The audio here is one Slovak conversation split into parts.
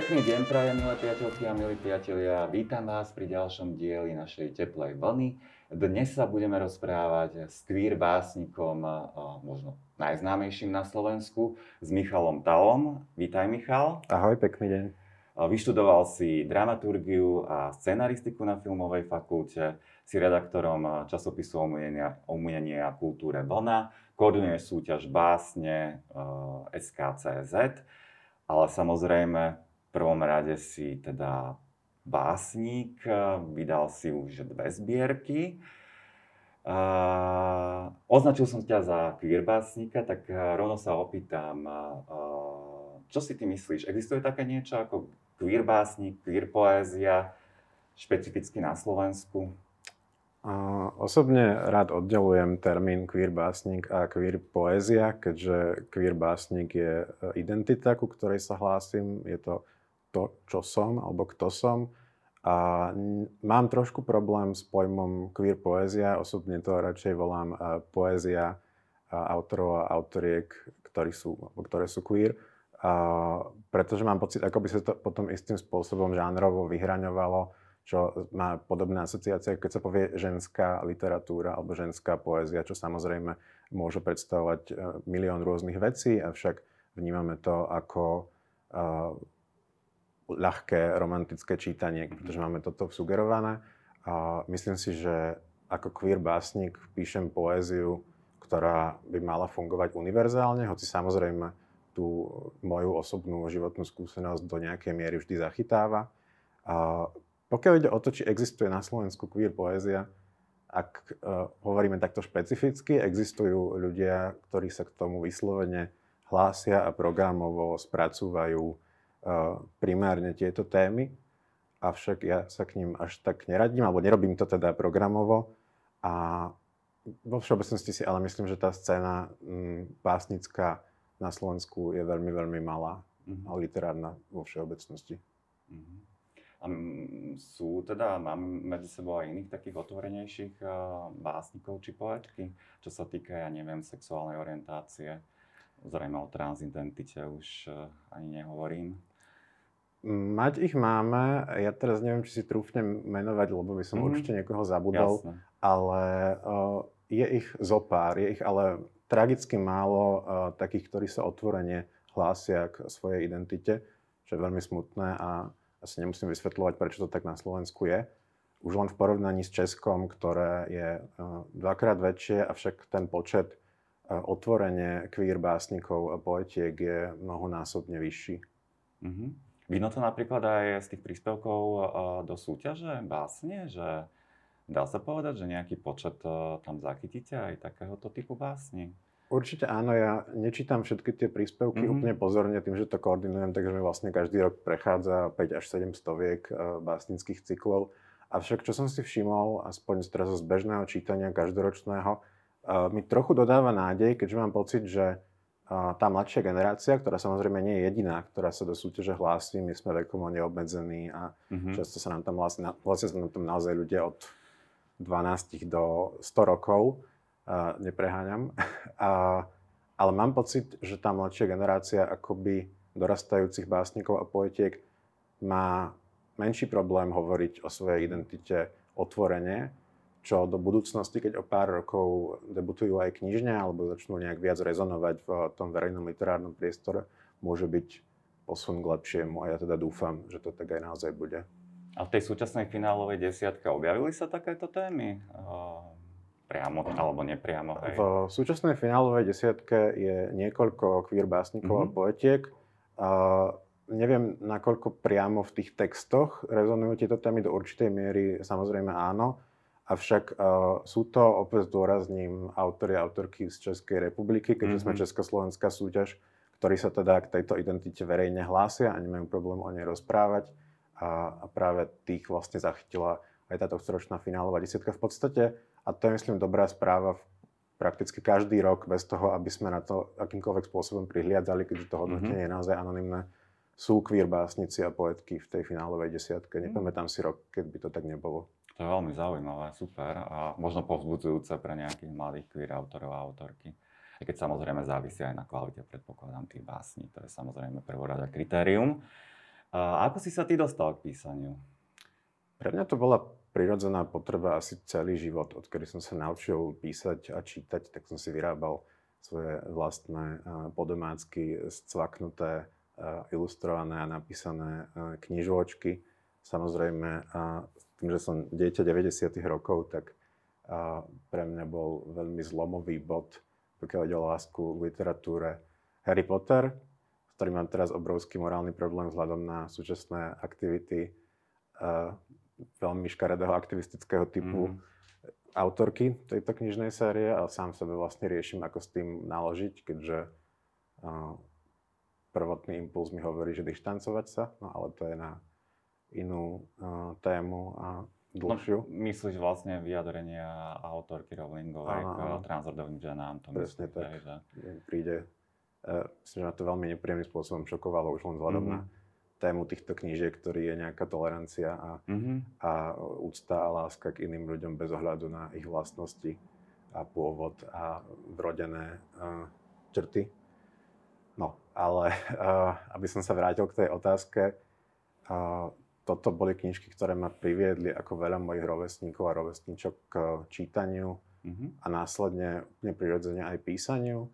Pekný deň prajem, milé priateľky a milí priatelia. Vítam vás pri ďalšom dieli našej teplej vlny. Dnes sa budeme rozprávať s queer básnikom, možno najznámejším na Slovensku, s Michalom Talom. Vítaj, Michal. Ahoj, pekný deň. Vyštudoval si dramaturgiu a scenaristiku na filmovej fakulte, si redaktorom časopisu o umenie a kultúre Vlna, koordinuje súťaž básne SKCZ, ale samozrejme prvom rade si teda básnik, vydal si už dve zbierky. Uh, označil som ťa za queer básnika, tak rovno sa opýtam, čo si ty myslíš? Existuje také niečo ako queer básnik, queer poézia, špecificky na Slovensku? Osobne rád oddelujem termín queer básnik a queer poézia, keďže queer básnik je identita, ku ktorej sa hlásim. Je to to, čo som alebo kto som. A mám trošku problém s pojmom queer poézia. Osobne to radšej volám poézia autorov a autoriek, ktorí sú, ktoré sú queer. A, pretože mám pocit, ako by sa to potom istým spôsobom žánrovo vyhraňovalo, čo má podobné asociácie, keď sa povie ženská literatúra alebo ženská poézia, čo samozrejme môže predstavovať e, milión rôznych vecí, avšak vnímame to ako ľahké romantické čítanie, pretože máme toto sugerované. A myslím si, že ako queer básnik píšem poéziu, ktorá by mala fungovať univerzálne, hoci samozrejme tú moju osobnú životnú skúsenosť do nejakej miery vždy zachytáva. A pokiaľ ide o to, či existuje na Slovensku queer poézia, ak uh, hovoríme takto špecificky, existujú ľudia, ktorí sa k tomu vyslovene hlásia a programovo spracúvajú primárne tieto témy, avšak ja sa k ním až tak neradím, alebo nerobím to teda programovo. A vo všeobecnosti si ale myslím, že tá scéna mm, básnická na Slovensku je veľmi, veľmi malá mm-hmm. a literárna vo všeobecnosti. Mm-hmm. A sú teda, máme medzi sebou aj iných takých otvorenejších básnikov či poetky, čo sa týka, ja neviem, sexuálnej orientácie. Zrejme o transidentite už ani nehovorím. Mať ich máme, ja teraz neviem, či si trúfnem menovať, lebo by som mm-hmm. určite niekoho zabudol, Jasne. ale uh, je ich zopár, je ich ale tragicky málo uh, takých, ktorí sa otvorene hlásia k svojej identite, čo je veľmi smutné a asi nemusím vysvetľovať, prečo to tak na Slovensku je. Už len v porovnaní s Českom, ktoré je uh, dvakrát väčšie, avšak ten počet uh, otvorene queer básnikov a poetiek je mnohonásobne vyšší. Mm-hmm. Vidno to napríklad aj z tých príspevkov do súťaže básne, že dá sa povedať, že nejaký počet tam zachytíte aj takéhoto typu básni? Určite áno, ja nečítam všetky tie príspevky mm-hmm. úplne pozorne tým, že to koordinujem, takže mi vlastne každý rok prechádza 5 až 7 stoviek básnických cyklov. Avšak čo som si všimol, aspoň teraz z bežného čítania každoročného, mi trochu dodáva nádej, keďže mám pocit, že tá mladšia generácia, ktorá samozrejme nie je jediná, ktorá sa do súťaže hlási, my sme vekomo neobmedzení a mm-hmm. často sa nám tam hlási, hlásia sa nám tam naozaj ľudia od 12 do 100 rokov, a nepreháňam. A, ale mám pocit, že tá mladšia generácia akoby dorastajúcich básnikov a poetiek má menší problém hovoriť o svojej identite otvorene čo do budúcnosti, keď o pár rokov debutujú aj knižne alebo začnú nejak viac rezonovať v tom verejnom literárnom priestore, môže byť posun k lepšiemu a ja teda dúfam, že to tak aj naozaj bude. A v tej súčasnej finálovej desiatke objavili sa takéto témy? priamo alebo nepriamo? Hej? V súčasnej finálovej desiatke je niekoľko queer básnikov mm-hmm. a mhm. poetiek. A neviem, nakoľko priamo v tých textoch rezonujú tieto témy do určitej miery, samozrejme áno. Avšak uh, sú to, opäť zdôrazním, autory a autorky z Českej republiky, keďže mm-hmm. sme Československá súťaž, ktorí sa teda k tejto identite verejne hlásia a nemajú problém o nej rozprávať. A, a práve tých vlastne zachytila aj táto ročná finálová desiatka v podstate. A to je, myslím, dobrá správa prakticky každý rok, bez toho, aby sme na to akýmkoľvek spôsobom prihliadali, keďže to hodnotenie mm-hmm. je naozaj anonimné. Sú queer básnici a poetky v tej finálovej desiatke. Mm-hmm. Nepamätám si rok, keď by to tak nebolo. To je veľmi zaujímavé, super a možno povzbudzujúce pre nejakých mladých queer autorov a autorky. Aj keď samozrejme závisí aj na kvalite, predpokladám, tých básní. To je samozrejme prvorada kritérium. A ako si sa ty dostal k písaniu? Pre mňa to bola prirodzená potreba asi celý život. Odkedy som sa naučil písať a čítať, tak som si vyrábal svoje vlastné podomácky scvaknuté, ilustrované a napísané knižočky. Samozrejme, tým, že som dieťa 90. rokov, tak pre mňa bol veľmi zlomový bod, pokiaľ ide o lásku k literatúre Harry Potter, s ktorým mám teraz obrovský morálny problém vzhľadom na súčasné aktivity veľmi škaredého aktivistického typu mm autorky tejto knižnej série a sám sebe vlastne riešim, ako s tým naložiť, keďže uh, prvotný impuls mi hovorí, že dištancovať sa, no ale to je na inú uh, tému a dlhšiu. No, myslíš vlastne vyjadrenia autorky Rowlingovej k transrodovým ženám? To Presne tak. Že... Príde, uh, myslím, že ma to veľmi nepríjemným spôsobom šokovalo už len vzhľadom mm-hmm. na tému týchto knížiek, ktorý je nejaká tolerancia a, mm-hmm. a úcta a láska k iným ľuďom bez ohľadu na ich vlastnosti a pôvod a vrodené uh, črty. No, ale uh, aby som sa vrátil k tej otázke, uh, toto boli knižky, ktoré ma priviedli ako veľa mojich rovesníkov a rovesníčok k čítaniu mm-hmm. a následne úplne prirodzene aj písaniu.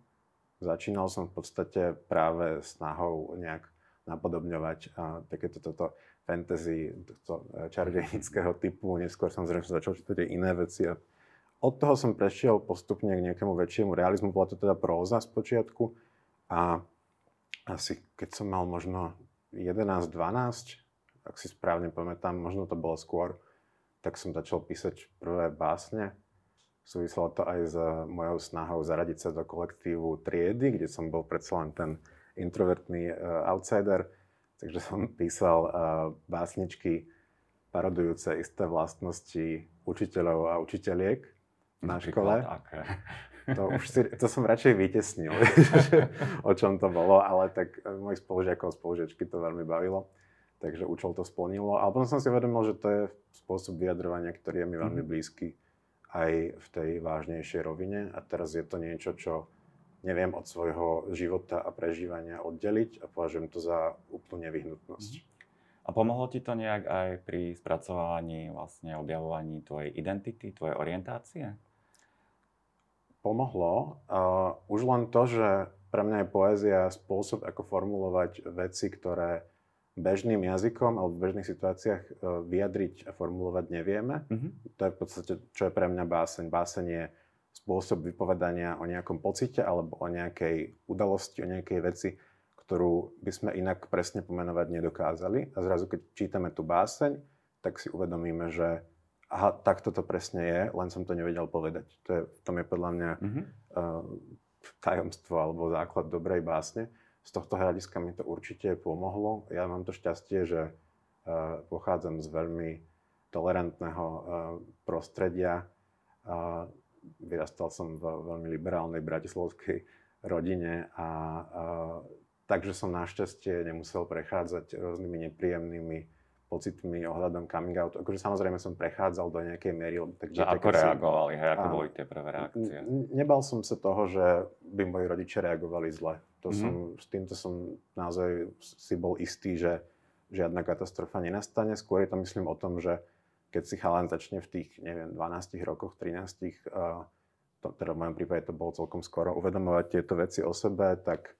Začínal som v podstate práve snahou nejak napodobňovať a, takéto toto fantasy to, e, čarodejnického typu. Neskôr samozrejme som začal čítať aj iné veci a od toho som prešiel postupne k nejakému väčšiemu realizmu. Bola to teda próza z počiatku a asi keď som mal možno 11-12, ak si správne pamätám, možno to bolo skôr, tak som začal písať prvé básne. Súviselo to aj s mojou snahou zaradiť sa do kolektívu triedy, kde som bol predsa len ten introvertný uh, outsider, takže som písal uh, básničky parodujúce isté vlastnosti učiteľov a učiteľiek na škole. Aké? To, už si, to som radšej vytesnil, o čom to bolo, ale tak mojich spolužiakov a spolužiačky to veľmi bavilo, takže účel to splnilo. Ale potom som si uvedomil, že to je spôsob vyjadrovania, ktorý je mi veľmi mhm. blízky aj v tej vážnejšej rovine a teraz je to niečo, čo neviem od svojho života a prežívania oddeliť a považujem to za úplnú nevyhnutnosť. Mhm. A pomohlo ti to nejak aj pri spracovávaní, vlastne objavovaní tvojej identity, tvojej orientácie? Pomohlo. Uh, už len to, že pre mňa je poézia spôsob, ako formulovať veci, ktoré bežným jazykom alebo v bežných situáciách uh, vyjadriť a formulovať nevieme. Mm-hmm. To je v podstate, čo je pre mňa báseň. Báseň je spôsob vypovedania o nejakom pocite alebo o nejakej udalosti, o nejakej veci, ktorú by sme inak presne pomenovať nedokázali. A zrazu, keď čítame tú báseň, tak si uvedomíme, že aha, takto to presne je, len som to nevedel povedať. To je, v tom je podľa mňa mm-hmm. uh, tajomstvo alebo základ dobrej básne. Z tohto hľadiska mi to určite pomohlo. Ja mám to šťastie, že uh, pochádzam z veľmi tolerantného uh, prostredia. Uh, vyrastal som v veľmi liberálnej bratislavskej rodine a, takže som našťastie nemusel prechádzať rôznymi nepríjemnými pocitmi ohľadom coming out. Akože samozrejme som prechádzal do nejakej miery. Takže ako reagovali, hej, ako boli tie prvé reakcie? Nebal som sa toho, že by moji rodičia reagovali zle. To mm-hmm. som, s týmto som naozaj si bol istý, že žiadna katastrofa nenastane. Skôr je to myslím o tom, že keď si chalan začne v tých, neviem, 12 rokoch, 13, uh, to, teda v mojom prípade to bolo celkom skoro, uvedomovať tieto veci o sebe, tak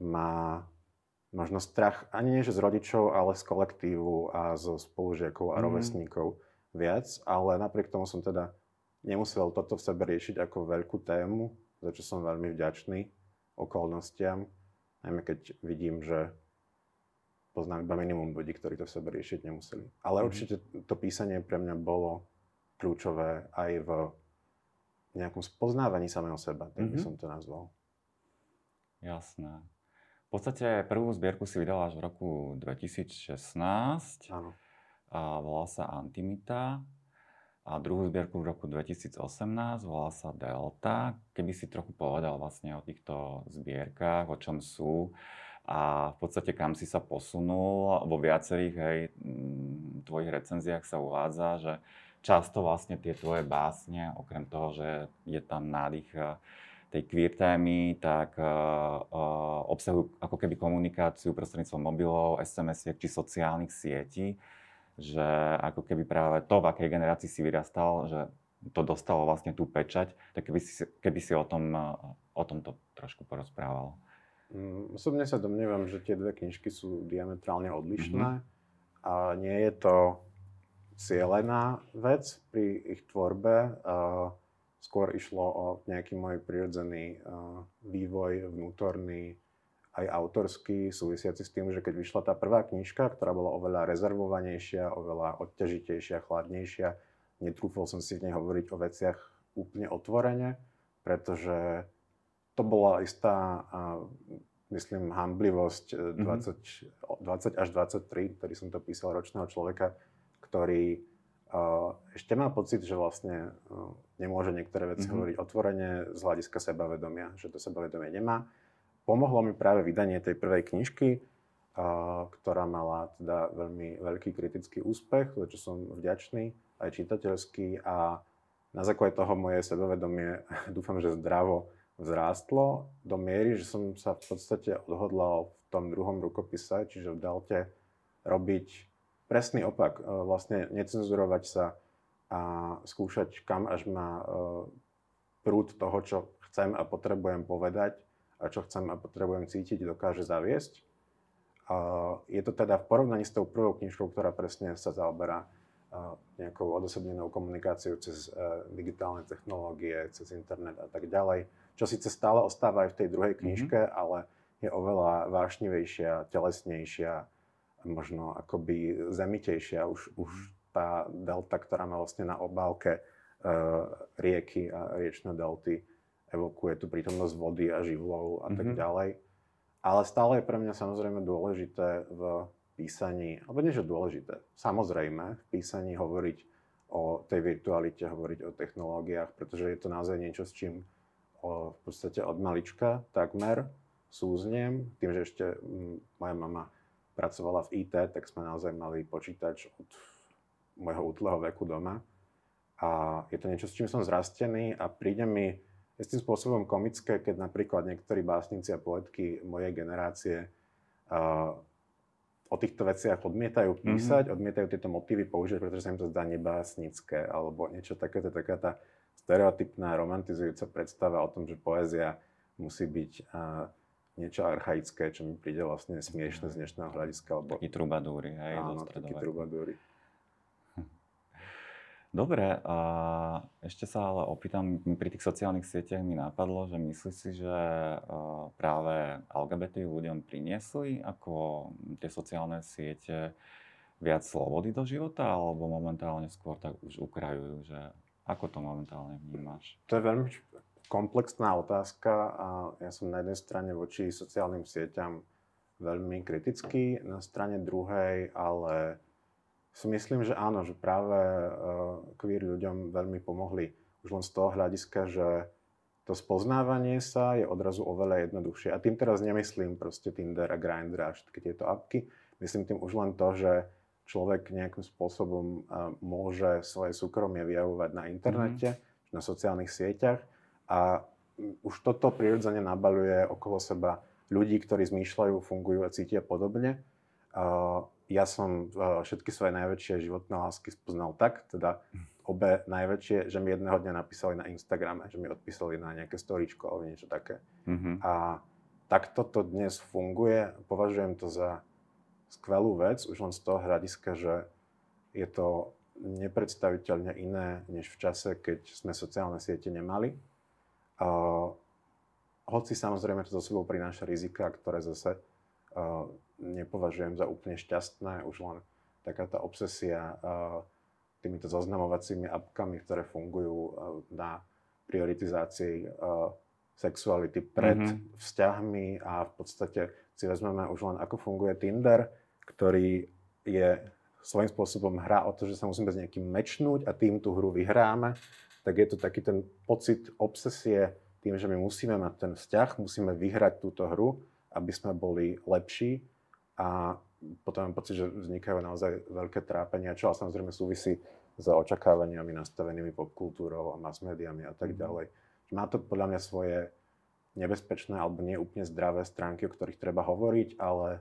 má možno strach ani nie že z rodičov, ale z kolektívu a zo spolužiakov a mm. rovesníkov viac, ale napriek tomu som teda nemusel toto v sebe riešiť ako veľkú tému, za čo som veľmi vďačný okolnostiam, najmä keď vidím, že poznám iba minimum ľudí, ktorí to v sebe riešiť nemuseli. Ale mm. určite to písanie pre mňa bolo kľúčové aj v nejakom spoznávaní samého seba, tak by mm-hmm. som to nazval. Jasné. V podstate prvú zbierku si vydala až v roku 2016. Áno. A volá sa Antimita. A druhú zbierku v roku 2018 volá sa Delta. Keby si trochu povedal vlastne o týchto zbierkach, o čom sú a v podstate kam si sa posunul. Vo viacerých hej, tvojich recenziách sa uvádza, že často vlastne tie tvoje básne, okrem toho, že je tam nádych tej queer témy, tak uh, uh, obsahujú ako keby komunikáciu prostredníctvom mobilov, SMS-iek či sociálnych sietí, že ako keby práve to, v akej generácii si vyrastal, že to dostalo vlastne tú pečať, tak keby si, keby si o, tom, o tomto trošku porozprával. Mm, osobne sa domnievam, že tie dve knižky sú diametrálne odlišné mm-hmm. a nie je to cieľená vec pri ich tvorbe. Skôr išlo o nejaký môj prirodzený vývoj vnútorný, aj autorský, súvisiaci s tým, že keď vyšla tá prvá knižka, ktorá bola oveľa rezervovanejšia, oveľa odťažitejšia, chladnejšia, netrúfol som si v nej hovoriť o veciach úplne otvorene, pretože to bola istá, myslím, hamblivosť 20, mm-hmm. 20 až 23, ktorý som to písal, ročného človeka, ktorý ešte má pocit, že vlastne nemôže niektoré veci mm-hmm. hovoriť otvorene z hľadiska sebavedomia, že to sebavedomie nemá. Pomohlo mi práve vydanie tej prvej knižky, ktorá mala teda veľmi veľký kritický úspech, za čo som vďačný, aj čitateľský a na základe toho moje sebavedomie dúfam, že zdravo vzrástlo do miery, že som sa v podstate odhodlal v tom druhom rukopise, čiže v Delte, robiť presný opak. E, vlastne necenzurovať sa a skúšať, kam až má e, prúd toho, čo chcem a potrebujem povedať čo chcem a potrebujem cítiť, dokáže zaviesť. Je to teda v porovnaní s tou prvou knižkou, ktorá presne sa zaoberá e, nejakou odosobnenou komunikáciou cez digitálne technológie, cez internet a tak ďalej, čo síce stále ostáva aj v tej druhej mhm. knižke, mm-hmm. ale je oveľa vášnivejšia, telesnejšia, možno akoby zemitejšia už, už tá delta, ktorá má vlastne na obálke uh, rieky a riečné delty, evokuje tu prítomnosť vody a živlov a mm-hmm. tak mhm. ďalej. Ale stále je pre mňa samozrejme dôležité v písaní, alebo nie, že dôležité, samozrejme v písaní hovoriť o tej virtualite, hovoriť o technológiách, pretože je to naozaj niečo, s čím o, v podstate od malička takmer súzniem, tým, že ešte m, moja mama pracovala v IT, tak sme naozaj mali počítač od môjho útleho veku doma. A je to niečo, s čím som zrastený a príde mi istým spôsobom komické, keď napríklad niektorí básnici a poetky mojej generácie uh, o týchto veciach odmietajú mhm. písať, mm-hmm. odmietajú tieto motívy použiť, pretože sa im to zdá nebásnické alebo niečo také, to taká tá stereotypná, romantizujúca predstava o tom, že poézia musí byť uh, niečo archaické, čo mi príde vlastne smiešne z dnešného hľadiska. Lebo... Takí trubadúry, hej, Áno, takí trubadúry. Dobre, a ešte sa ale opýtam, pri tých sociálnych sieťach mi napadlo, že myslíš si, že práve LGBT ľuďom priniesli ako tie sociálne siete viac slobody do života, alebo momentálne skôr tak už ukrajujú, že ako to momentálne vnímaš? To je veľmi komplexná otázka a ja som na jednej strane voči sociálnym sieťam veľmi kritický, na strane druhej, ale si myslím, že áno, že práve uh, queer ľuďom veľmi pomohli už len z toho hľadiska, že to spoznávanie sa je odrazu oveľa jednoduchšie. A tým teraz nemyslím proste Tinder a Grindr a všetky tieto apky. Myslím tým už len to, že človek nejakým spôsobom uh, môže svoje súkromie vyjavovať na internete, mm-hmm. na sociálnych sieťach a už toto prirodzene nabaluje okolo seba ľudí, ktorí zmýšľajú, fungujú a cítia podobne. Ja som všetky svoje najväčšie životné lásky spoznal tak, teda obe najväčšie, že mi jedného dňa napísali na Instagrame, že mi odpísali na nejaké storíčko alebo niečo také. Mm-hmm. A takto to dnes funguje. Považujem to za skvelú vec, už len z toho hľadiska, že je to nepredstaviteľne iné, než v čase, keď sme sociálne siete nemali Uh, hoci samozrejme to zo sebou prináša rizika, ktoré zase uh, nepovažujem za úplne šťastné, už len taká tá obsesia uh, týmito zoznamovacími apkami, ktoré fungujú uh, na prioritizácii uh, sexuality pred mm-hmm. vzťahmi a v podstate si vezmeme už len ako funguje Tinder, ktorý je svojím spôsobom hra o to, že sa musíme s niekým mečnúť a tým tú hru vyhráme tak je to taký ten pocit obsesie tým, že my musíme mať ten vzťah, musíme vyhrať túto hru, aby sme boli lepší a potom mám pocit, že vznikajú naozaj veľké trápenia, čo ale samozrejme súvisí s očakávaniami nastavenými popkultúrou a mass médiami a tak mhm. ďalej. Má to podľa mňa svoje nebezpečné alebo nie úplne zdravé stránky, o ktorých treba hovoriť, ale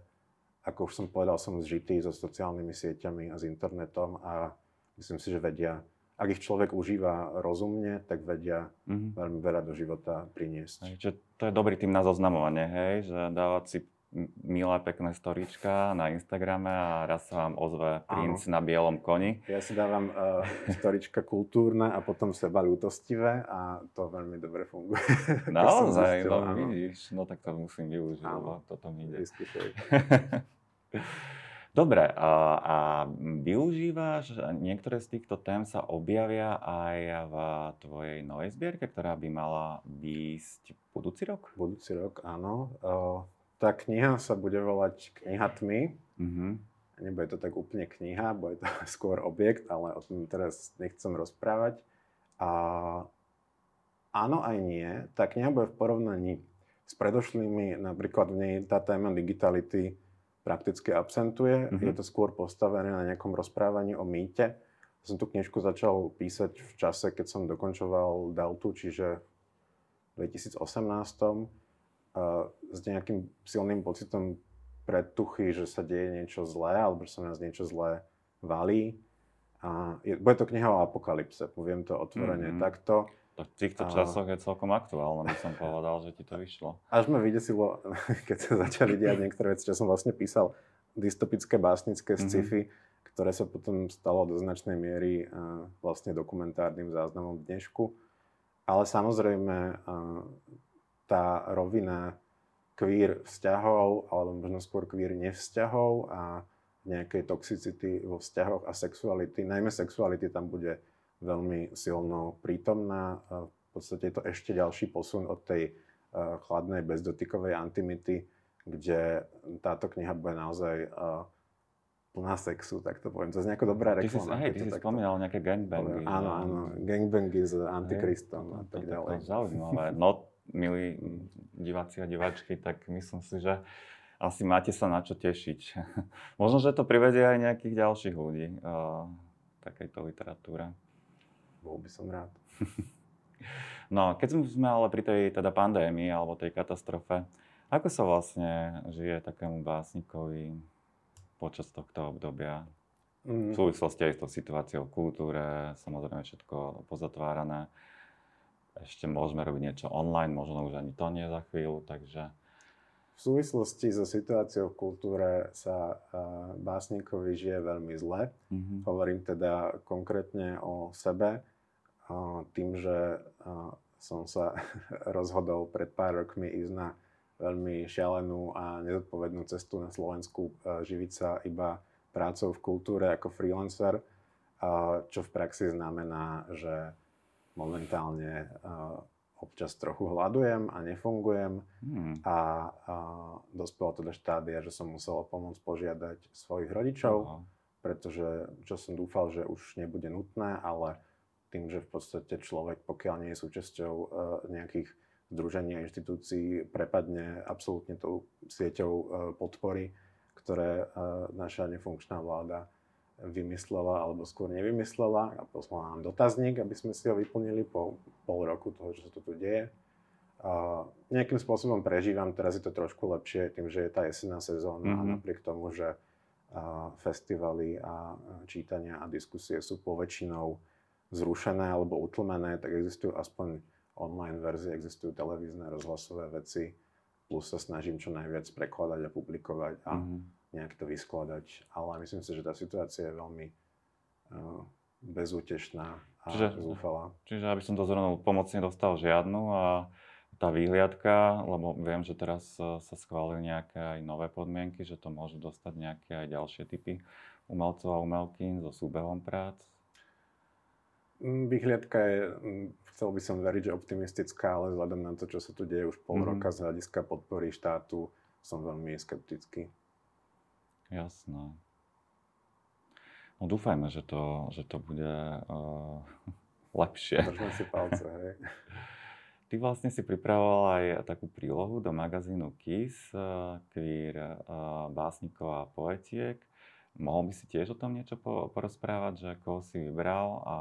ako už som povedal, som zžitý so sociálnymi sieťami a s internetom a myslím si, že vedia, ak ich človek užíva rozumne, tak vedia mm-hmm. veľmi veľa do života priniesť. Čiže to je dobrý tým na zoznamovanie, hej, že dávať si milé, pekné storička na Instagrame a raz sa vám ozve princ Áno. na bielom koni. Ja si dávam uh, storička kultúrne a potom seba ľútostivé a to veľmi dobre funguje. Naozaj, no vidíš, no tak to musím využiť, lebo toto mi ide. Dobre, a, a využívaš, niektoré z týchto tém sa objavia aj v tvojej novej zbierke, ktorá by mala výjsť budúci rok? Budúci rok, áno. Tá kniha sa bude volať Kniha tmy. Mm-hmm. Nebude to tak úplne kniha, bude to skôr objekt, ale o tom teraz nechcem rozprávať. A áno aj nie. Tá kniha bude v porovnaní s predošlými, napríklad v nej tá téma digitality prakticky absentuje. Mm-hmm. Je to skôr postavené na nejakom rozprávaní o mýte. Som tú knižku začal písať v čase, keď som dokončoval Deltu, čiže v 2018. S nejakým silným pocitom predtuchy, že sa deje niečo zlé, alebo že sa nás niečo zlé valí. A je, bude to kniha o apokalypse, poviem to otvorene mm-hmm. takto. To v týchto časoch je celkom aktuálne, by som povedal, že ti to vyšlo. Až ma vydesilo, keď sa začali diať niektoré veci, čo som vlastne písal dystopické básnické mhm. sci-fi, mm-hmm. ktoré sa potom stalo do značnej miery uh, vlastne dokumentárnym záznamom dnešku. Ale samozrejme uh, tá rovina queer vzťahov, alebo možno skôr queer nevzťahov a nejakej toxicity vo vzťahoch a sexuality, najmä sexuality tam bude veľmi silno prítomná. V podstate je to ešte ďalší posun od tej chladnej bezdotykovej antimity, kde táto kniha bude naozaj plná sexu, tak to poviem. To je nejaká dobrá reklama. Ty si, hej, ty si spomínal nejaké gangbangy. Áno, áno, gangbangy s antikristom a tak ďalej. To je zaujímavé. No, milí diváci a diváčky, tak myslím si, že asi máte sa na čo tešiť. Možno, že to privedie aj nejakých ďalších ľudí, uh, takejto literatúre. Bol by som rád. no, keď sme ale pri tej teda pandémii alebo tej katastrofe, ako sa vlastne žije takému básnikovi počas tohto obdobia? Mm. V súvislosti aj s tou situáciou v kultúre, samozrejme všetko pozatvárané. Ešte môžeme robiť niečo online, možno už ani to nie za chvíľu, takže... V súvislosti so situáciou v kultúre sa uh, básnikovi žije veľmi zle. Mm-hmm. Hovorím teda konkrétne o sebe. Uh, tým, že uh, som sa rozhodol pred pár rokmi ísť na veľmi šialenú a nezodpovednú cestu na Slovensku, živiť sa iba prácou v kultúre ako freelancer, čo v praxi znamená, že momentálne uh, občas trochu hľadujem a nefungujem hmm. a, a dospelo to do štádia, že som musel o pomoc požiadať svojich rodičov, uh-huh. pretože čo som dúfal, že už nebude nutné, ale tým, že v podstate človek, pokiaľ nie je súčasťou uh, nejakých združení a inštitúcií, prepadne absolútne tou sieťou uh, podpory, ktoré uh, naša nefunkčná vláda vymyslela alebo skôr nevymyslela a poslala nám dotazník, aby sme si ho vyplnili po pol roku toho, čo sa tu deje. A nejakým spôsobom prežívam, teraz je to trošku lepšie tým, že je tá jesenná sezóna mm-hmm. a mhm. napriek tomu, že festivaly a čítania a diskusie sú poväčšinou zrušené alebo utlmené, tak existujú aspoň online verzie, existujú televízne, rozhlasové veci, plus sa snažím čo najviac prekladať a publikovať a mm-hmm nejak to vyskladať. Ale myslím si, že tá situácia je veľmi uh, bezútešná a čiže, zúfalá. Čiže aby som to zhrnul, pomoc nedostal žiadnu a tá výhliadka, lebo viem, že teraz e, sa schválili nejaké aj nové podmienky, že to môžu dostať nejaké aj ďalšie typy umelcov a umelkyň so súbehom prác. Mm, výhliadka je, mm, chcel by som veriť, že optimistická, ale vzhľadom na to, čo sa tu deje už pol mm-hmm. roka z hľadiska podpory štátu, som veľmi skeptický. Jasné. No dúfajme, že to, že to bude uh, lepšie. Držme si palce, hej. Ty vlastne si pripravoval aj takú prílohu do magazínu KISS, uh, queer uh, básnikov a poetiek. Mohol by si tiež o tom niečo po, porozprávať, že koho si vybral a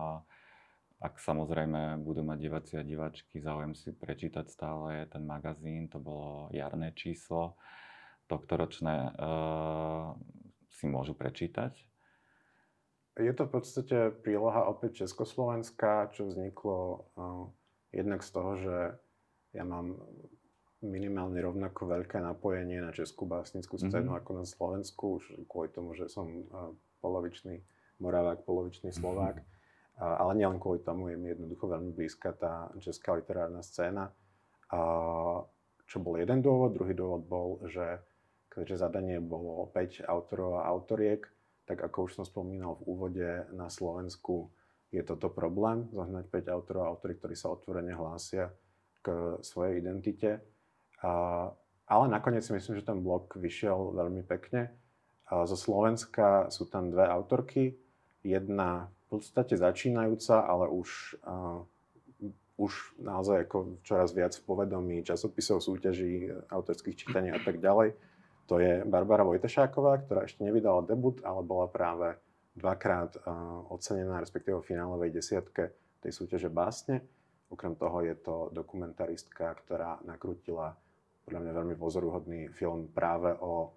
ak samozrejme budú mať diváci a diváčky záujem si prečítať stále ten magazín, to bolo jarné číslo, tohtoročné, uh, si môžu prečítať. Je to v podstate príloha opäť Československá, čo vzniklo uh, jednak z toho, že ja mám minimálne rovnako veľké napojenie na českú básnickú scénu mm-hmm. ako na Slovensku, už kvôli tomu, že som uh, polovičný Moravák, polovičný Slovák. Mm-hmm. Ale nielen kvôli tomu, je mi jednoducho veľmi blízka tá česká literárna scéna. Čo bol jeden dôvod. Druhý dôvod bol, že keďže zadanie bolo 5 autorov a autoriek, tak ako už som spomínal v úvode, na Slovensku je toto problém, zohnať 5 autorov a autoriek, ktorí sa otvorene hlásia k svojej identite. A, ale nakoniec si myslím, že ten blog vyšiel veľmi pekne. A zo Slovenska sú tam dve autorky. Jedna v podstate začínajúca, ale už, uh, už naozaj ako čoraz viac v povedomí časopisov, súťaží, autorských čítaní a tak ďalej. To je Barbara Vojtešáková, ktorá ešte nevydala debut, ale bola práve dvakrát uh, ocenená, respektíve v finálovej desiatke tej súťaže básne. Okrem toho je to dokumentaristka, ktorá nakrutila podľa mňa veľmi pozoruhodný film práve o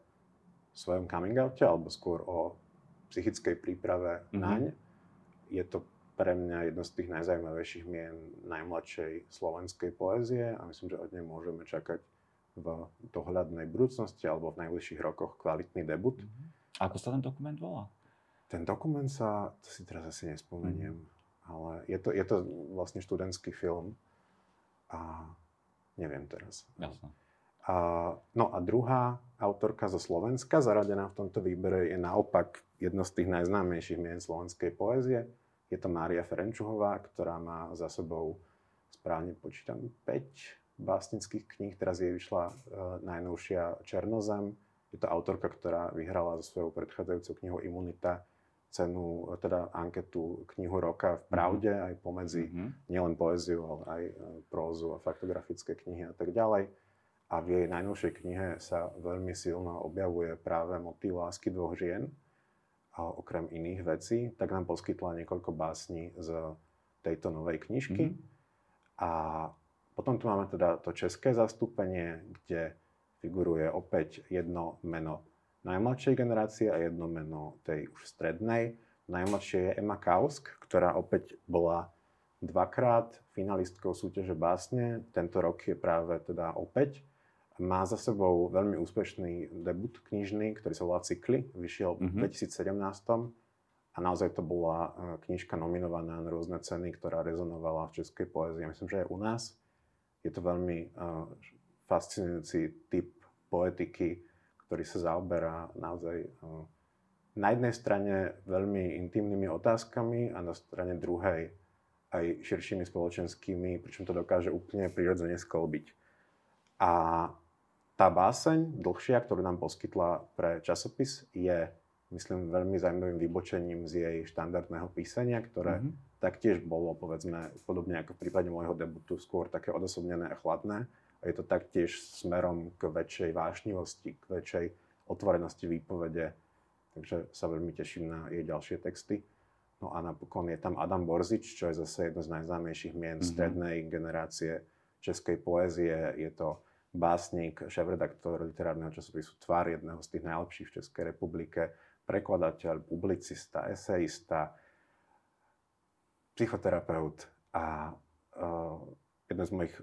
svojom coming oute, alebo skôr o psychickej príprave mm-hmm. naň. Je to pre mňa jedno z tých najzaujímavejších mien najmladšej slovenskej poézie a myslím, že od nej môžeme čakať v dohľadnej budúcnosti alebo v najbližších rokoch kvalitný debut. Mm-hmm. Ako sa ten dokument volá? Ten dokument sa, to si teraz asi nespomeniem, mm-hmm. ale je to, je to vlastne študentský film a neviem teraz. Jasne. A, no a druhá autorka zo Slovenska, zaradená v tomto výbere, je naopak jedno z tých najznámejších mien slovenskej poézie. Je to Mária Ferenčuhová, ktorá má za sebou, správne počítam, 5 básnických kníh. Teraz jej vyšla e, najnovšia Černozem. Je to autorka, ktorá vyhrala so svojou predchádzajúcou knihou Imunita cenu, teda anketu knihu roka v Pravde, mm-hmm. aj pomedzi mm-hmm. nielen poéziu, ale aj e, prózu a faktografické knihy a tak ďalej a v jej najnovšej knihe sa veľmi silno objavuje práve motív lásky dvoch žien, a okrem iných vecí, tak nám poskytla niekoľko básní z tejto novej knižky. Mm-hmm. A potom tu máme teda to české zastúpenie, kde figuruje opäť jedno meno najmladšej generácie a jedno meno tej už strednej. Najmladšie je Emma Kausk, ktorá opäť bola dvakrát finalistkou súťaže básne. Tento rok je práve teda opäť má za sebou veľmi úspešný debut knižný, ktorý sa volá Cykly, vyšiel v mm-hmm. 2017 a naozaj to bola e, knižka nominovaná na rôzne ceny, ktorá rezonovala v českej poézii. Myslím, že aj u nás je to veľmi fascinujúci typ poetiky, ktorý sa zaoberá naozaj na jednej strane veľmi intimnými otázkami a na strane druhej aj širšími spoločenskými, pričom to dokáže úplne prirodzene skolbiť. A tá báseň dlhšia, ktorú nám poskytla pre časopis, je, myslím, veľmi zaujímavým vybočením z jej štandardného písania, ktoré mm-hmm. Taktiež bolo, povedzme, podobne ako v prípade môjho debutu, skôr také odosobnené a chladné. A je to taktiež smerom k väčšej vášnivosti, k väčšej otvorenosti výpovede. Takže sa veľmi teším na jej ďalšie texty. No a napokon je tam Adam Borzič, čo je zase jedno z najznámejších mien mm-hmm. strednej generácie českej poézie. Je to básnik, šéf-redaktor literárneho časopisu Tvar, jedného z tých najlepších v Českej republike, prekladateľ, publicista, eseista, psychoterapeut a uh, jeden z mojich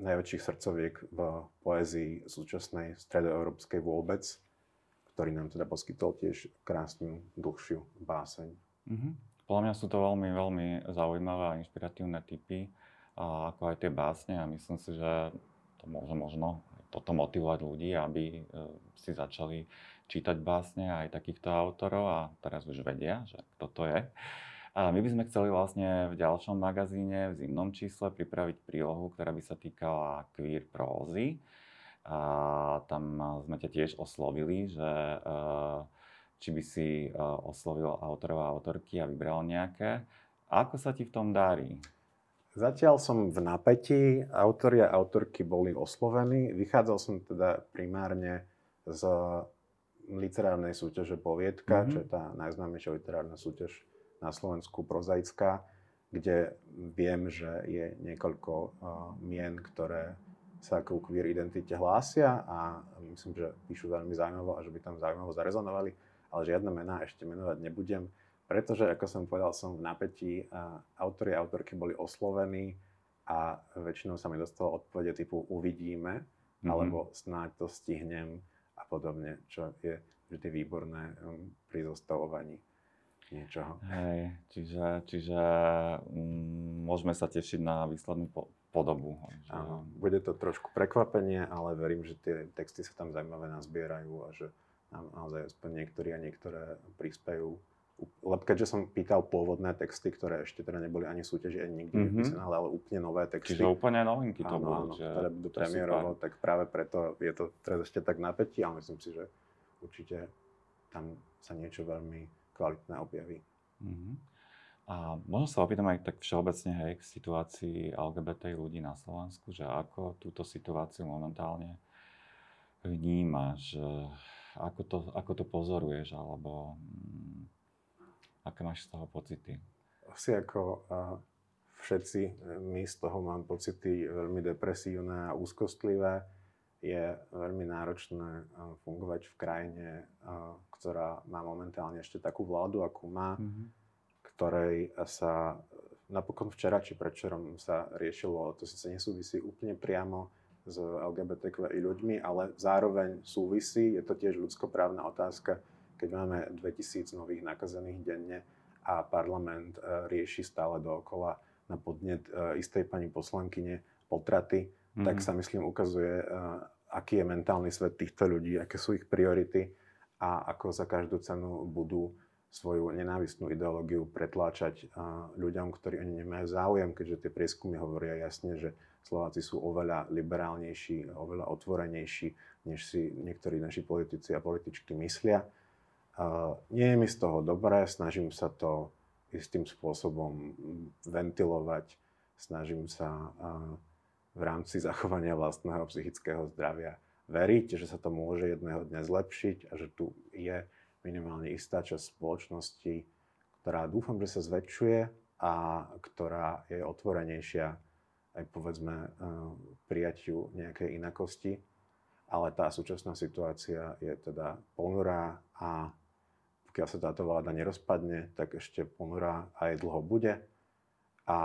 najväčších srdcoviek v poézii súčasnej stredoeurópskej vôbec, ktorý nám teda poskytol tiež krásnu, dlhšiu báseň. Mm-hmm. Podľa mňa sú to veľmi, veľmi zaujímavé a inšpiratívne typy, ako aj tie básne a myslím si, že to môže možno toto motivovať ľudí, aby e, si začali čítať básne aj takýchto autorov a teraz už vedia, že kto to je. A my by sme chceli vlastne v ďalšom magazíne, v zimnom čísle, pripraviť prílohu, ktorá by sa týkala queer prózy. A tam sme ťa tiež oslovili, že e, či by si e, oslovil autorov a autorky a vybral nejaké. Ako sa ti v tom darí? Zatiaľ som v napätí, autori a autorky boli oslovení. Vychádzal som teda primárne z literárnej súťaže Poviedka, mm-hmm. čo je tá najznámejšia literárna súťaž na Slovensku, prozaická, kde viem, že je niekoľko uh, mien, ktoré sa ako queer identite hlásia a myslím, že píšu veľmi zaujímavo a že by tam zaujímavo zarezonovali, ale žiadne mená ešte menovať nebudem, pretože, ako som povedal, som v napätí. Uh, autori a autorky boli oslovení a väčšinou sa mi dostalo odpovede typu uvidíme, mm-hmm. alebo snáď to stihnem a podobne, čo je vždy výborné um, pri zostavovaní niečoho. Hej, čiže, čiže um, môžeme sa tešiť na výslednú po- podobu. Áno, bude to trošku prekvapenie, ale verím, že tie texty sa tam zaujímavé nazbierajú a že nám naozaj aspoň niektorí a niektoré prispejú lebo keďže som pýtal pôvodné texty, ktoré ešte teda neboli ani súťaži, ani nikdy mm-hmm. nepísané, ale úplne nové texty. Čiže úplne novinky to áno, budú. Áno, ktoré budú premiérovo, tak práve preto je to teraz ešte tak napätí, ale myslím si, že určite tam sa niečo veľmi kvalitné objaví. Mm-hmm. A možno sa opýtam aj tak všeobecne hej, k situácii LGBT ľudí na Slovensku, že ako túto situáciu momentálne vnímaš, ako to, ako to pozoruješ, alebo mm, Aké máš z toho pocity? Asi ako a všetci, e, my z toho mám pocity veľmi depresívne a úzkostlivé. Je veľmi náročné fungovať v krajine, ktorá má momentálne ešte takú vládu, akú má, mm-hmm. ktorej sa napokon včera či predčerom sa riešilo, to síce nesúvisí úplne priamo s LGBTQI ľuďmi, ale zároveň súvisí, je to tiež ľudskoprávna otázka, keď máme 2000 nových nakazených denne a parlament rieši stále dookola na podnet istej pani poslankyne potraty, mm-hmm. tak sa myslím ukazuje, aký je mentálny svet týchto ľudí, aké sú ich priority a ako za každú cenu budú svoju nenávistnú ideológiu pretláčať ľuďom, ktorí ani nemajú záujem, keďže tie prieskumy hovoria jasne, že Slováci sú oveľa liberálnejší, oveľa otvorenejší, než si niektorí naši politici a političky myslia. Nie je mi z toho dobré, snažím sa to istým spôsobom ventilovať, snažím sa v rámci zachovania vlastného psychického zdravia veriť, že sa to môže jedného dňa zlepšiť a že tu je minimálne istá časť spoločnosti, ktorá dúfam, že sa zväčšuje a ktorá je otvorenejšia aj povedzme prijatiu nejakej inakosti. Ale tá súčasná situácia je teda ponurá a pokiaľ sa táto vláda nerozpadne, tak ešte ponurá aj dlho bude. A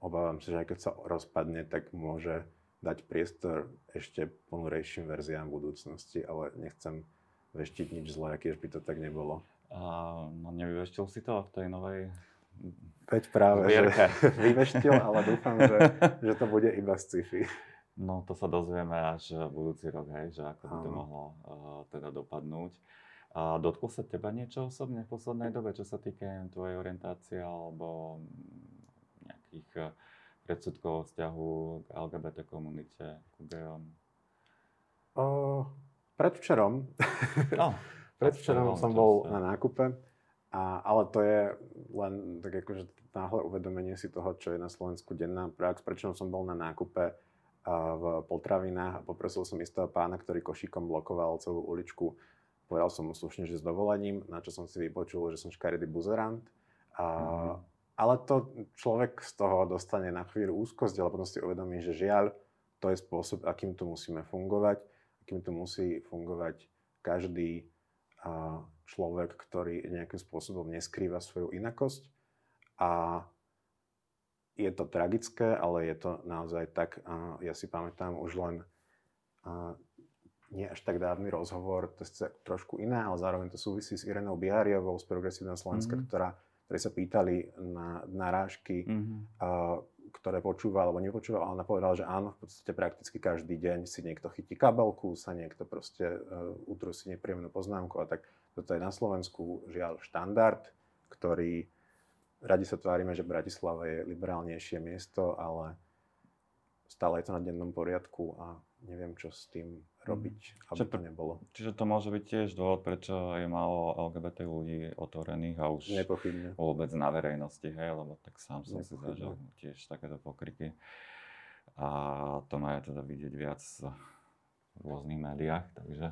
obávam sa, že aj keď sa rozpadne, tak môže dať priestor ešte ponurejším verziám budúcnosti, ale nechcem veštiť nič zlé, keď by to tak nebolo. A, no nevyveštil si to v tej novej Veď práve, že vyveštil, ale dúfam, že, že to bude iba sci-fi. No to sa dozvieme až budúci rok, hej, že ako by to mohlo uh, teda dopadnúť. A dotklo sa teba niečo osobne v poslednej dobe, čo sa týka tvojej orientácie alebo nejakých eh, predsudkov vzťahu k LGBT komunite, k gejom? O, predvčerom. No, predvčerom som bol na nákupe, a, ale to je len tak akože náhle uvedomenie si toho, čo je na Slovensku denná prax. Prečo som bol na nákupe a, v potravinách a poprosil som istého pána, ktorý košíkom blokoval celú uličku Povedal som mu slušne, že s dovolením, na čo som si vypočul, že som škaredý buzerant. A, mm-hmm. Ale to človek z toho dostane na chvíľu úzkosť, ale potom si uvedomí, že žiaľ, to je spôsob, akým tu musíme fungovať, akým tu musí fungovať každý človek, ktorý nejakým spôsobom neskrýva svoju inakosť. A je to tragické, ale je to naozaj tak, ja si pamätám už len nie až tak dávny rozhovor, to je trošku iné, ale zároveň to súvisí s Irenou Biháriovou z Progresívneho Slovenska, mm-hmm. ktorá, ktorej sa pýtali na narážky, mm-hmm. ktoré počúva alebo nepočúva, ale ona povedala, že áno, v podstate prakticky každý deň si niekto chytí kabelku, sa niekto proste uh, utrusí nepríjemnú poznámku a tak toto je na Slovensku žiaľ štandard, ktorý radi sa tvárime, že Bratislava je liberálnejšie miesto, ale stále je to na dennom poriadku a neviem, čo s tým robiť, mm. aby čiže to nebolo. Čiže to môže byť tiež dôvod, prečo je málo LGBT ľudí otvorených a už Nepochybne. vôbec na verejnosti, hej, lebo tak sám som si zažil tiež takéto pokriky. A to má teda vidieť viac v rôznych médiách, takže,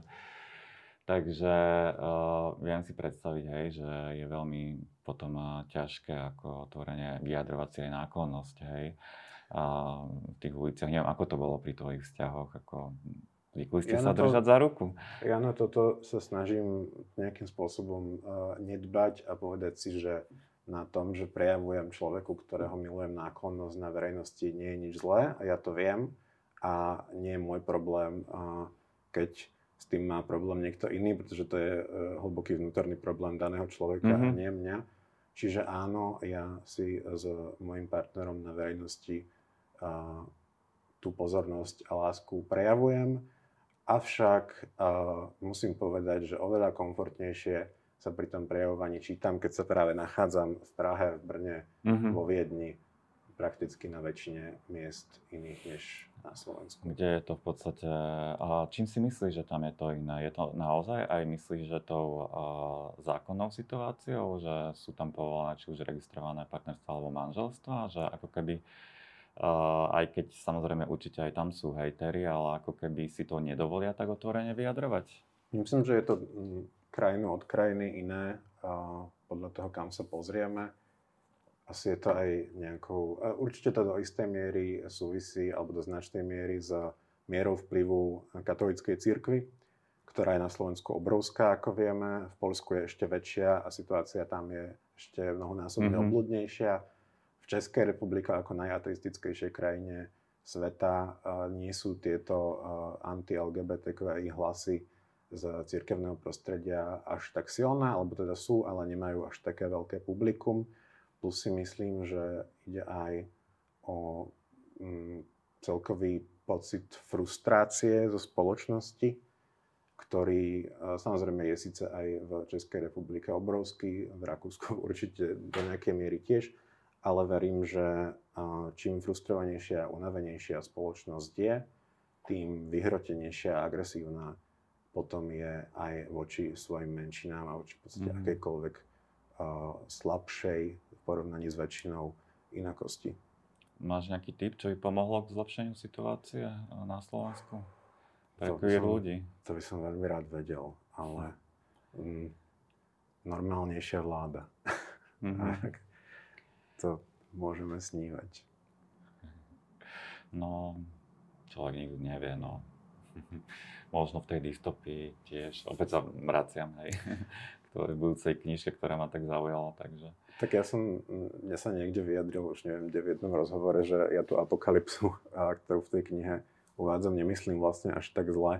takže uh, viem si predstaviť, hej, že je veľmi potom ťažké ako otvorenie vyjadrovať si aj náklonnosť, hej, v tých uliciach. Neviem, ako to bolo pri tvojich vzťahoch, ako zvykli ste ja sa to, držať za ruku? Ja na toto sa snažím nejakým spôsobom uh, nedbať a povedať si, že na tom, že prejavujem človeku, ktorého milujem náklonnosť na verejnosti, nie je nič zlé a ja to viem a nie je môj problém, uh, keď s tým má problém niekto iný, pretože to je uh, hlboký vnútorný problém daného človeka mm-hmm. a mhm. nie mňa. Čiže áno, ja si s mojim partnerom na verejnosti tú pozornosť a lásku prejavujem, avšak uh, musím povedať, že oveľa komfortnejšie sa pri tom prejavovaní čítam, keď sa práve nachádzam v Prahe, v Brne, mm-hmm. vo Viedni, prakticky na väčšine miest iných než na Slovensku. Kde je to v podstate, a čím si myslíš, že tam je to iné? Je to naozaj aj myslíš, že tou zákonnou situáciou, že sú tam povolené či už registrované partnerstva alebo manželstva, že ako keby aj keď samozrejme určite aj tam sú hejtery, ale ako keby si to nedovolia tak otvorene vyjadrovať? Myslím, že je to mm, krajinu od krajiny iné, podľa toho, kam sa pozrieme asi je to aj nejakou... Určite to do istej miery súvisí, alebo do značnej miery s mierou vplyvu katolíckej cirkvi, ktorá je na Slovensku obrovská, ako vieme. V Polsku je ešte väčšia a situácia tam je ešte mnohonásobne mm-hmm. obľudnejšia. Českej republike ako najateistickejšej krajine sveta nie sú tieto anti-LGBT hlasy z cirkevného prostredia až tak silné, alebo teda sú, ale nemajú až také veľké publikum. Plus si myslím, že ide aj o mm, celkový pocit frustrácie zo spoločnosti, ktorý samozrejme je síce aj v Českej republike obrovský, v Rakúsku určite do nejakej miery tiež, ale verím, že čím frustrovanejšia a unavenejšia spoločnosť je, tým vyhrotenejšia a agresívna potom je aj voči svojim menšinám a voči v podstate mm-hmm. akejkoľvek uh, slabšej porovnaní s väčšinou inakosti. Máš nejaký tip, čo by pomohlo k zlepšeniu situácie na Slovensku? Pre to som, ľudí. To by som veľmi rád vedel, ale mm, normálnejšia vláda. Mm-hmm. To môžeme snívať. No, človek nikdy nevie, no. Možno v tej dystopii tiež, opäť sa vraciam, hej, k budúcej knižke, ktorá ma tak zaujala, takže tak ja som, ja sa niekde vyjadril, už neviem, kde v jednom rozhovore, že ja tú apokalypsu, ktorú v tej knihe uvádzam, nemyslím vlastne až tak zle.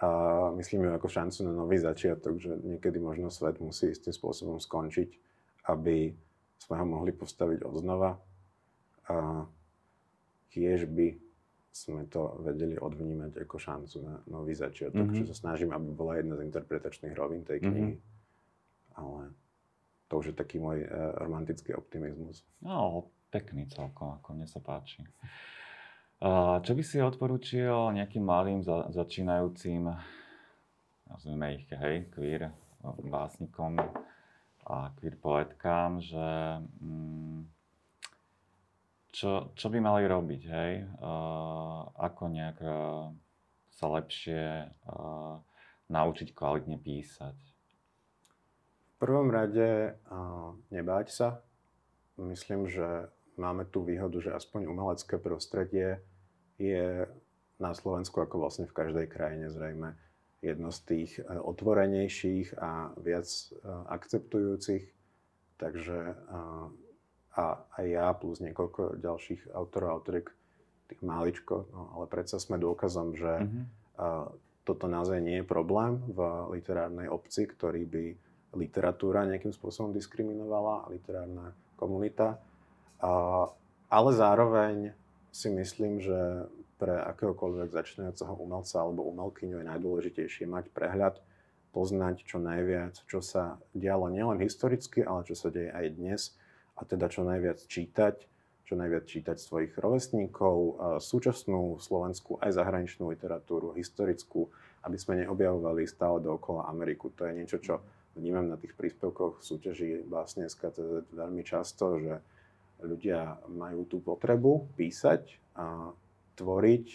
A myslím ju ako šancu na nový začiatok, že niekedy možno svet musí istým spôsobom skončiť, aby sme ho mohli postaviť odznova. A tiež by sme to vedeli odvnímať ako šancu na nový začiatok, mm-hmm. čo sa snažím, aby bola jedna z interpretačných rovín tej knihy. Mm-hmm. Ale to už je taký môj uh, romantický optimizmus. No, pekný celkom, ako mne sa páči. Uh, čo by si odporúčil nejakým malým za, začínajúcim, nazvime ich, hej, queer básnikom a queer poetkám, že um, čo, čo by mali robiť, hej? Uh, ako nejak uh, sa lepšie uh, naučiť kvalitne písať? prvom rade nebáť sa. Myslím, že máme tú výhodu, že aspoň umelecké prostredie je na Slovensku, ako vlastne v každej krajine zrejme, jedno z tých e, otvorenejších a viac e, akceptujúcich. Takže a aj ja plus niekoľko ďalších autorov a autoriek, tých máličko, no, ale predsa sme dôkazom, že mm-hmm. toto naozaj nie je problém v literárnej obci, ktorý by literatúra nejakým spôsobom diskriminovala, literárna komunita. A, ale zároveň si myslím, že pre akéhokoľvek začínajúceho umelca alebo umelkyňu je najdôležitejšie mať prehľad, poznať čo najviac, čo sa dialo nielen historicky, ale čo sa deje aj dnes a teda čo najviac čítať, čo najviac čítať svojich rovesníkov, súčasnú slovenskú aj zahraničnú literatúru, historickú, aby sme neobjavovali stále dookola Ameriku. To je niečo, čo vnímam na tých príspevkoch v súťaži vlastne veľmi často, že ľudia majú tú potrebu písať a tvoriť,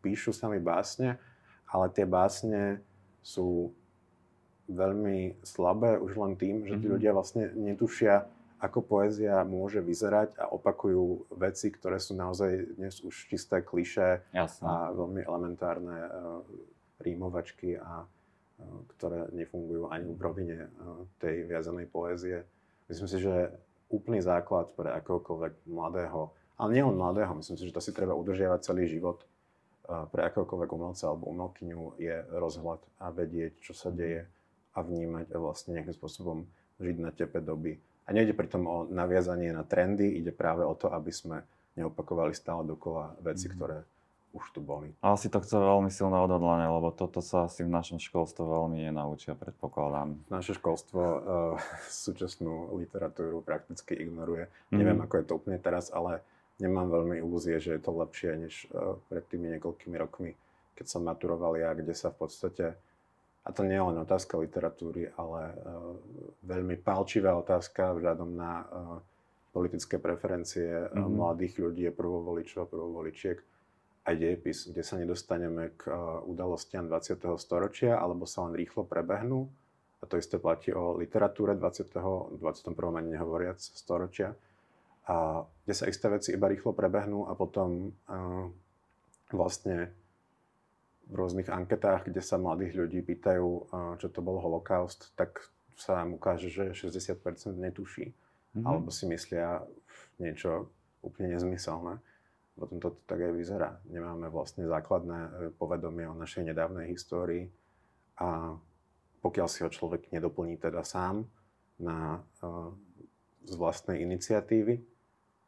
píšu sami básne, ale tie básne sú veľmi slabé už len tým, že tí Mhm. ľudia vlastne netušia, ako poézia môže vyzerať a opakujú veci, ktoré sú naozaj dnes už čisté klišé Jasné. a veľmi elementárne uh, rímovačky, a, uh, ktoré nefungujú ani v rovine uh, tej viazanej poézie. Myslím si, že úplný základ pre akokoľvek mladého, ale nielen mladého, myslím si, že to si treba udržiavať celý život pre akokoľvek umelca alebo umelkyňu je rozhľad a vedieť, čo sa deje a vnímať a vlastne nejakým spôsobom žiť na tepe doby. A nejde pritom o naviazanie na trendy, ide práve o to, aby sme neopakovali stále dokola veci, Mhm. ktoré už tu boli. Ale si to chce veľmi silné odhodlanie, lebo toto sa asi v našom školstve veľmi nenaučia, predpokladám. Naše školstvo uh, súčasnú literatúru prakticky ignoruje. Mhm. Neviem, ako je to úplne teraz, ale nemám veľmi ilúzie, že je to lepšie než uh, pred tými niekoľkými rokmi, keď som maturoval ja, kde sa v podstate, a to nie je len otázka literatúry, ale uh, veľmi pálčivá otázka vzhľadom na uh, politické preferencie Mhm. mladých ľudí, prvovoličov, prvovoličiek aj dejepis, kde sa nedostaneme k udalostiam 20. storočia, alebo sa len rýchlo prebehnú. A to isté platí o literatúre 20. 21. ani nehovoriac storočia. A kde sa isté veci iba rýchlo prebehnú a potom uh, vlastne v rôznych anketách, kde sa mladých ľudí pýtajú, uh, čo to bol holokaust, tak sa nám ukáže, že 60% netuší. Mhm. Alebo si myslia niečo úplne nezmyselné. Potom to tak aj vyzerá. Nemáme vlastne základné e, povedomie o našej nedávnej histórii a pokiaľ si ho človek nedoplní teda sám na, uh, z vlastnej iniciatívy,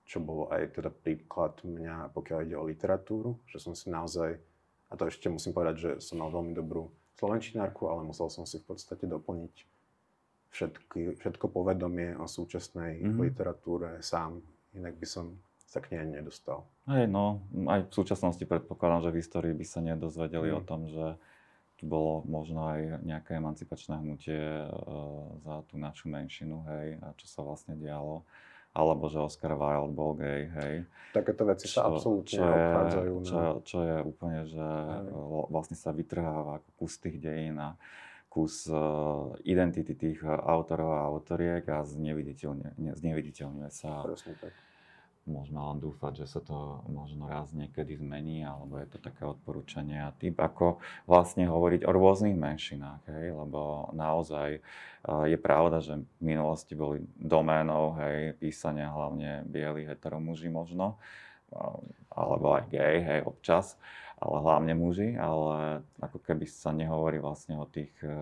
čo bolo aj teda príklad mňa, pokiaľ ide o literatúru, že som si naozaj, a to ešte musím povedať, že som mal veľmi dobrú slovenčinárku, ale musel som si v podstate doplniť všetky, všetko povedomie o súčasnej Mhm. literatúre sám, inak by som sa k nej nedostal. Hej, no, aj v súčasnosti predpokladám, že v histórii by sa nedozvedeli Mm. o tom, že tu bolo možno aj nejaké emancipačné hnutie e, za tú našu menšinu, hej, a čo sa vlastne dialo. Alebo že Oscar Wilde bol gay, hej. Takéto veci sa absolútne čo je, obchádzajú na... čo, čo je úplne, že Hej. vlastne sa vytrháva ako kus tých dejín a kus e, identity tých autorov a autoriek a zneviditeľne, ne- zneviditeľňuje sa. Presne tak. Môžeme len dúfať, že sa to možno raz niekedy zmení, alebo je to také odporúčanie a typ, ako vlastne hovoriť o rôznych menšinách, hej, lebo naozaj eh, je pravda, že v minulosti boli doménou, hej, písania hlavne bieli heteromuži možno, eh, alebo aj gay, hej, občas, ale hlavne muži, ale ako keby sa nehovorí vlastne o tých eh,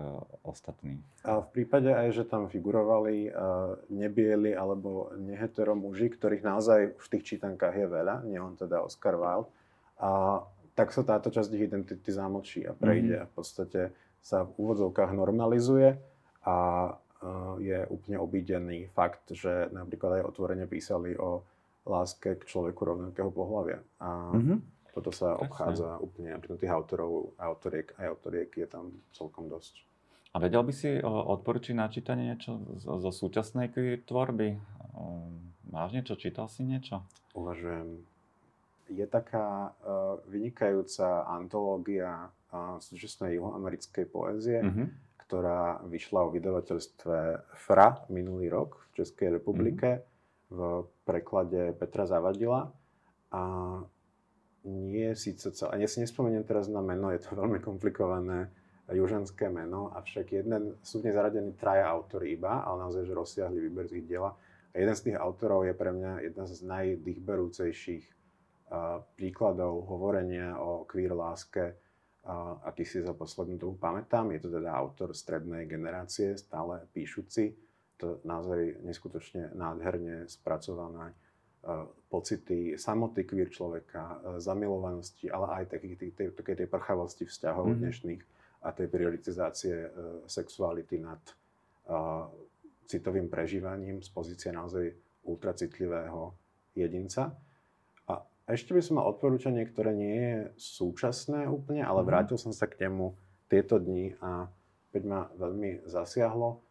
ostatných. A v prípade aj, že tam figurovali uh, nebieli alebo nehetero muži, ktorých naozaj v tých čítankách je veľa, nie on teda Oscar Wilde, a tak sa táto časť ich identity zamlčí a prejde. Mhm. A v podstate sa v úvodzovkách normalizuje a uh, je úplne obídený fakt, že napríklad aj otvorene písali o láske k človeku rovnakého pohľavia. A Mhm. Toto sa obchádza úplne. Pritom tých autorov, autoriek aj autoriek je tam celkom dosť. A vedel by si odporučiť na čítanie niečo zo, zo súčasnej tvorby? Máš niečo? Čítal si niečo? Uvažujem. Je taká uh, vynikajúca antológia uh, súčasnej juhoamerickej poézie, Mhm. ktorá vyšla o vydavateľstve FRA minulý rok v Českej republike v preklade Petra Zavadila. A nie síce celé, ja si nespomeniem teraz na meno, je to veľmi komplikované južanské meno, avšak jeden, sú v nej zaradení traja autory iba, ale naozaj, že rozsiahli výber z ich diela. A jeden z tých autorov je pre mňa jedna z najdýchberúcejších príkladov hovorenia o queer láske, uh, aký si za poslednú dobu pamätám. Je to teda autor strednej generácie, stále píšuci. To naozaj neskutočne nádherne spracované pocity samoty queer človeka, uh, zamilovanosti, ale aj takej tej, tej, tej, tej prchavosti vzťahov Mhm. dnešných a tej prioritizácie uh, sexuality nad uh, citovým prežívaním z pozície naozaj ultracitlivého jedinca. A ešte by som mal odporúčanie, ktoré nie je súčasné úplne, ale Mhm. vrátil som sa k nemu tieto dni a opäť ma veľmi zasiahlo.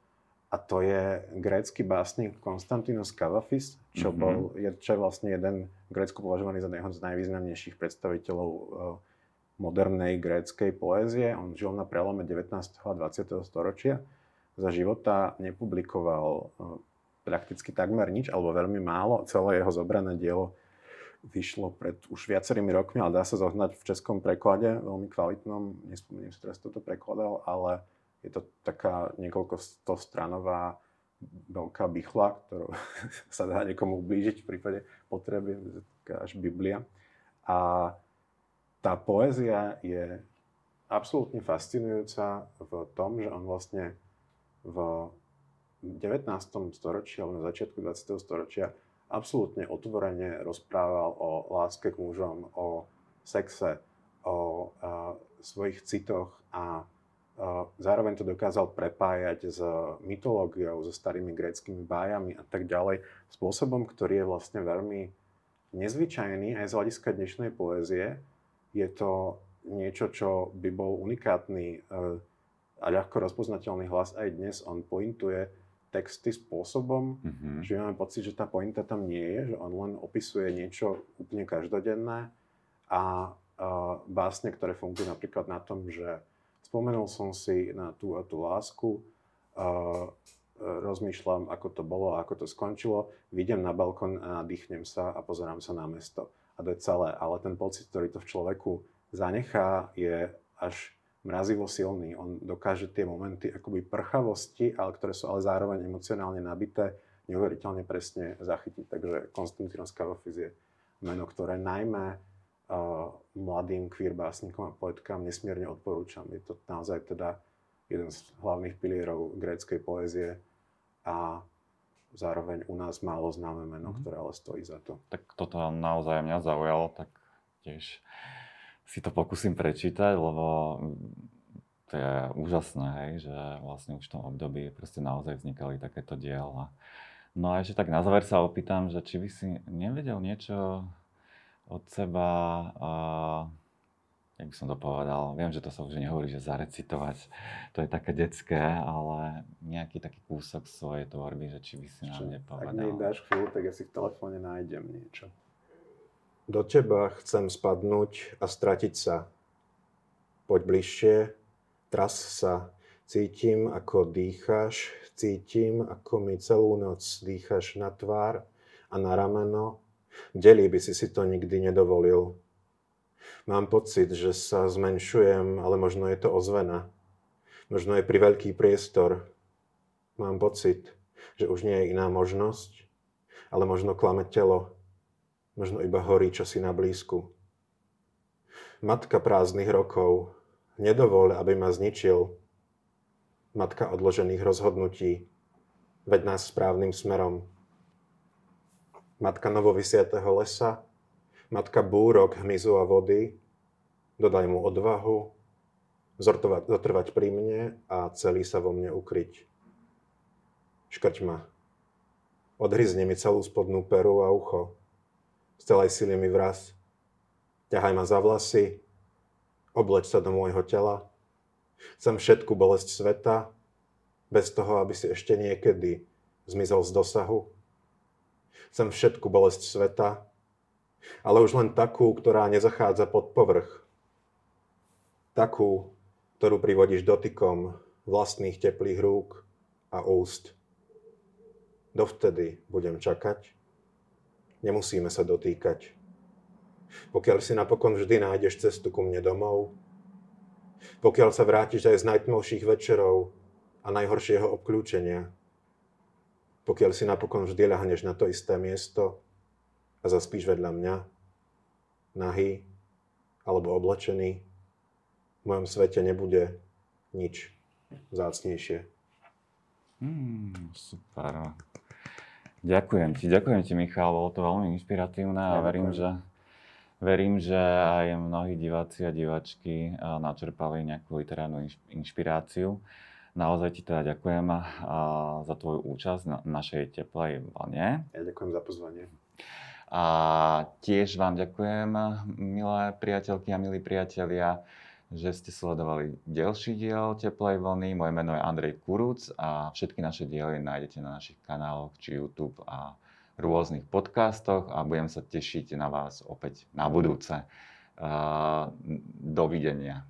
A to je grécky básnik Konstantinos Kavafis, čo, Mhm. bol, je, čo je vlastne jeden v Grécku považovaný za jedného z najvýznamnejších predstaviteľov uh, modernej gréckej poézie. On žil na prelome 19. a 20. storočia. Za života nepublikoval e, prakticky takmer nič, alebo veľmi málo. Celé jeho zobrané dielo vyšlo pred už viacerými rokmi, ale dá sa zohnať v českom preklade, veľmi kvalitnom. Nespomeniem si teraz, kto to prekladal, ale je to taká niekoľko stostranová veľká bychla, ktorú sa dá niekomu ublížiť v prípade potreby, až Biblia. A tá poézia je absolútne fascinujúca v tom, že on vlastne v 19. storočí alebo na začiatku 20. storočia absolútne otvorene rozprával o láske k mužom, o sexe, o a, svojich citoch a zároveň to dokázal prepájať s mytológiou, so starými gréckými bájami a tak ďalej, spôsobom, ktorý je vlastne veľmi nezvyčajný aj z hľadiska dnešnej poézie. Je to niečo, čo by bol unikátny e, a ľahko rozpoznateľný hlas aj dnes. On pointuje texty spôsobom, mm-hmm. že máme pocit, že tá pointa tam nie je, že on len opisuje niečo úplne každodenné a, a básne, ktoré fungujú napríklad na tom, že spomenul som si na tú a tú lásku, uh, rozmýšľam, ako to bolo a ako to skončilo, vidím na balkón a nadýchnem sa a pozerám sa na mesto. A to je celé. Ale ten pocit, ktorý to v človeku zanechá, je až mrazivo silný. On dokáže tie momenty akoby prchavosti, ale ktoré sú ale zároveň emocionálne nabité, neuveriteľne presne zachytiť. Takže Konstantinos Kavafis je meno, ktoré najmä mladým queer básnikom a poetkám nesmierne odporúčam. Je to naozaj teda jeden z hlavných pilierov gréckej poézie a zároveň u nás málo známe meno, mm-hmm. ktoré ale stojí za to. Tak toto naozaj mňa zaujalo, tak tiež si to pokúsim prečítať, lebo to je úžasné, hej, že vlastne už v tom období proste naozaj vznikali takéto diela. No a ešte tak na záver sa opýtam, že či by si nevedel niečo od seba, a, jak by som to povedal, viem, že to sa už nehovorí, že zarecitovať, to je také detské, ale nejaký taký kúsok svojej tvorby, že či by si nám nepovedal. Ak mi dáš chvíľu, tak ja si v telefóne nájdem niečo. Do teba chcem spadnúť a stratiť sa. Poď bližšie, tras sa, cítim, ako dýcháš, cítim, ako mi celú noc dýcháš na tvár a na rameno, Delí by si si to nikdy nedovolil. Mám pocit, že sa zmenšujem, ale možno je to ozvena. Možno je pri veľký priestor. Mám pocit, že už nie je iná možnosť, ale možno klame telo. Možno iba horí čosi na blízku. Matka prázdnych rokov, nedovol, aby ma zničil. Matka odložených rozhodnutí, veď nás správnym smerom matka novovysiatého lesa, matka búrok, hmyzu a vody, dodaj mu odvahu, zortovať, zotrvať pri mne a celý sa vo mne ukryť. Škrť ma. Odhryzne mi celú spodnú peru a ucho. Z celej sily mi vraz. Ťahaj ma za vlasy, obleč sa do môjho tela. Chcem všetku bolesť sveta, bez toho, aby si ešte niekedy zmizol z dosahu. Chcem všetku bolesť sveta, ale už len takú, ktorá nezachádza pod povrch. Takú, ktorú privodíš dotykom vlastných teplých rúk a úst. Dovtedy budem čakať. Nemusíme sa dotýkať. Pokiaľ si napokon vždy nájdeš cestu ku mne domov, pokiaľ sa vrátiš aj z najtmavších večerov a najhoršieho obklúčenia, pokiaľ si napokon vždy ľahneš na to isté miesto a zaspíš vedľa mňa, nahý alebo oblečený, v mojom svete nebude nič zácnejšie. Hmm, super. Ďakujem ti, ďakujem ti Michal, bolo to veľmi inšpiratívne a verím, že, verím, že aj mnohí diváci a divačky načerpali nejakú literárnu inšpiráciu. Naozaj ti teda ďakujem za tvoju účasť na našej teplej vlne. Ja ďakujem za pozvanie. A tiež vám ďakujem, milé priateľky a milí priatelia, že ste sledovali ďalší diel Teplej vlny. Moje meno je Andrej Kurúc a všetky naše diely nájdete na našich kanáloch, či YouTube a rôznych podcastoch a budem sa tešiť na vás opäť na budúce. dovidenia.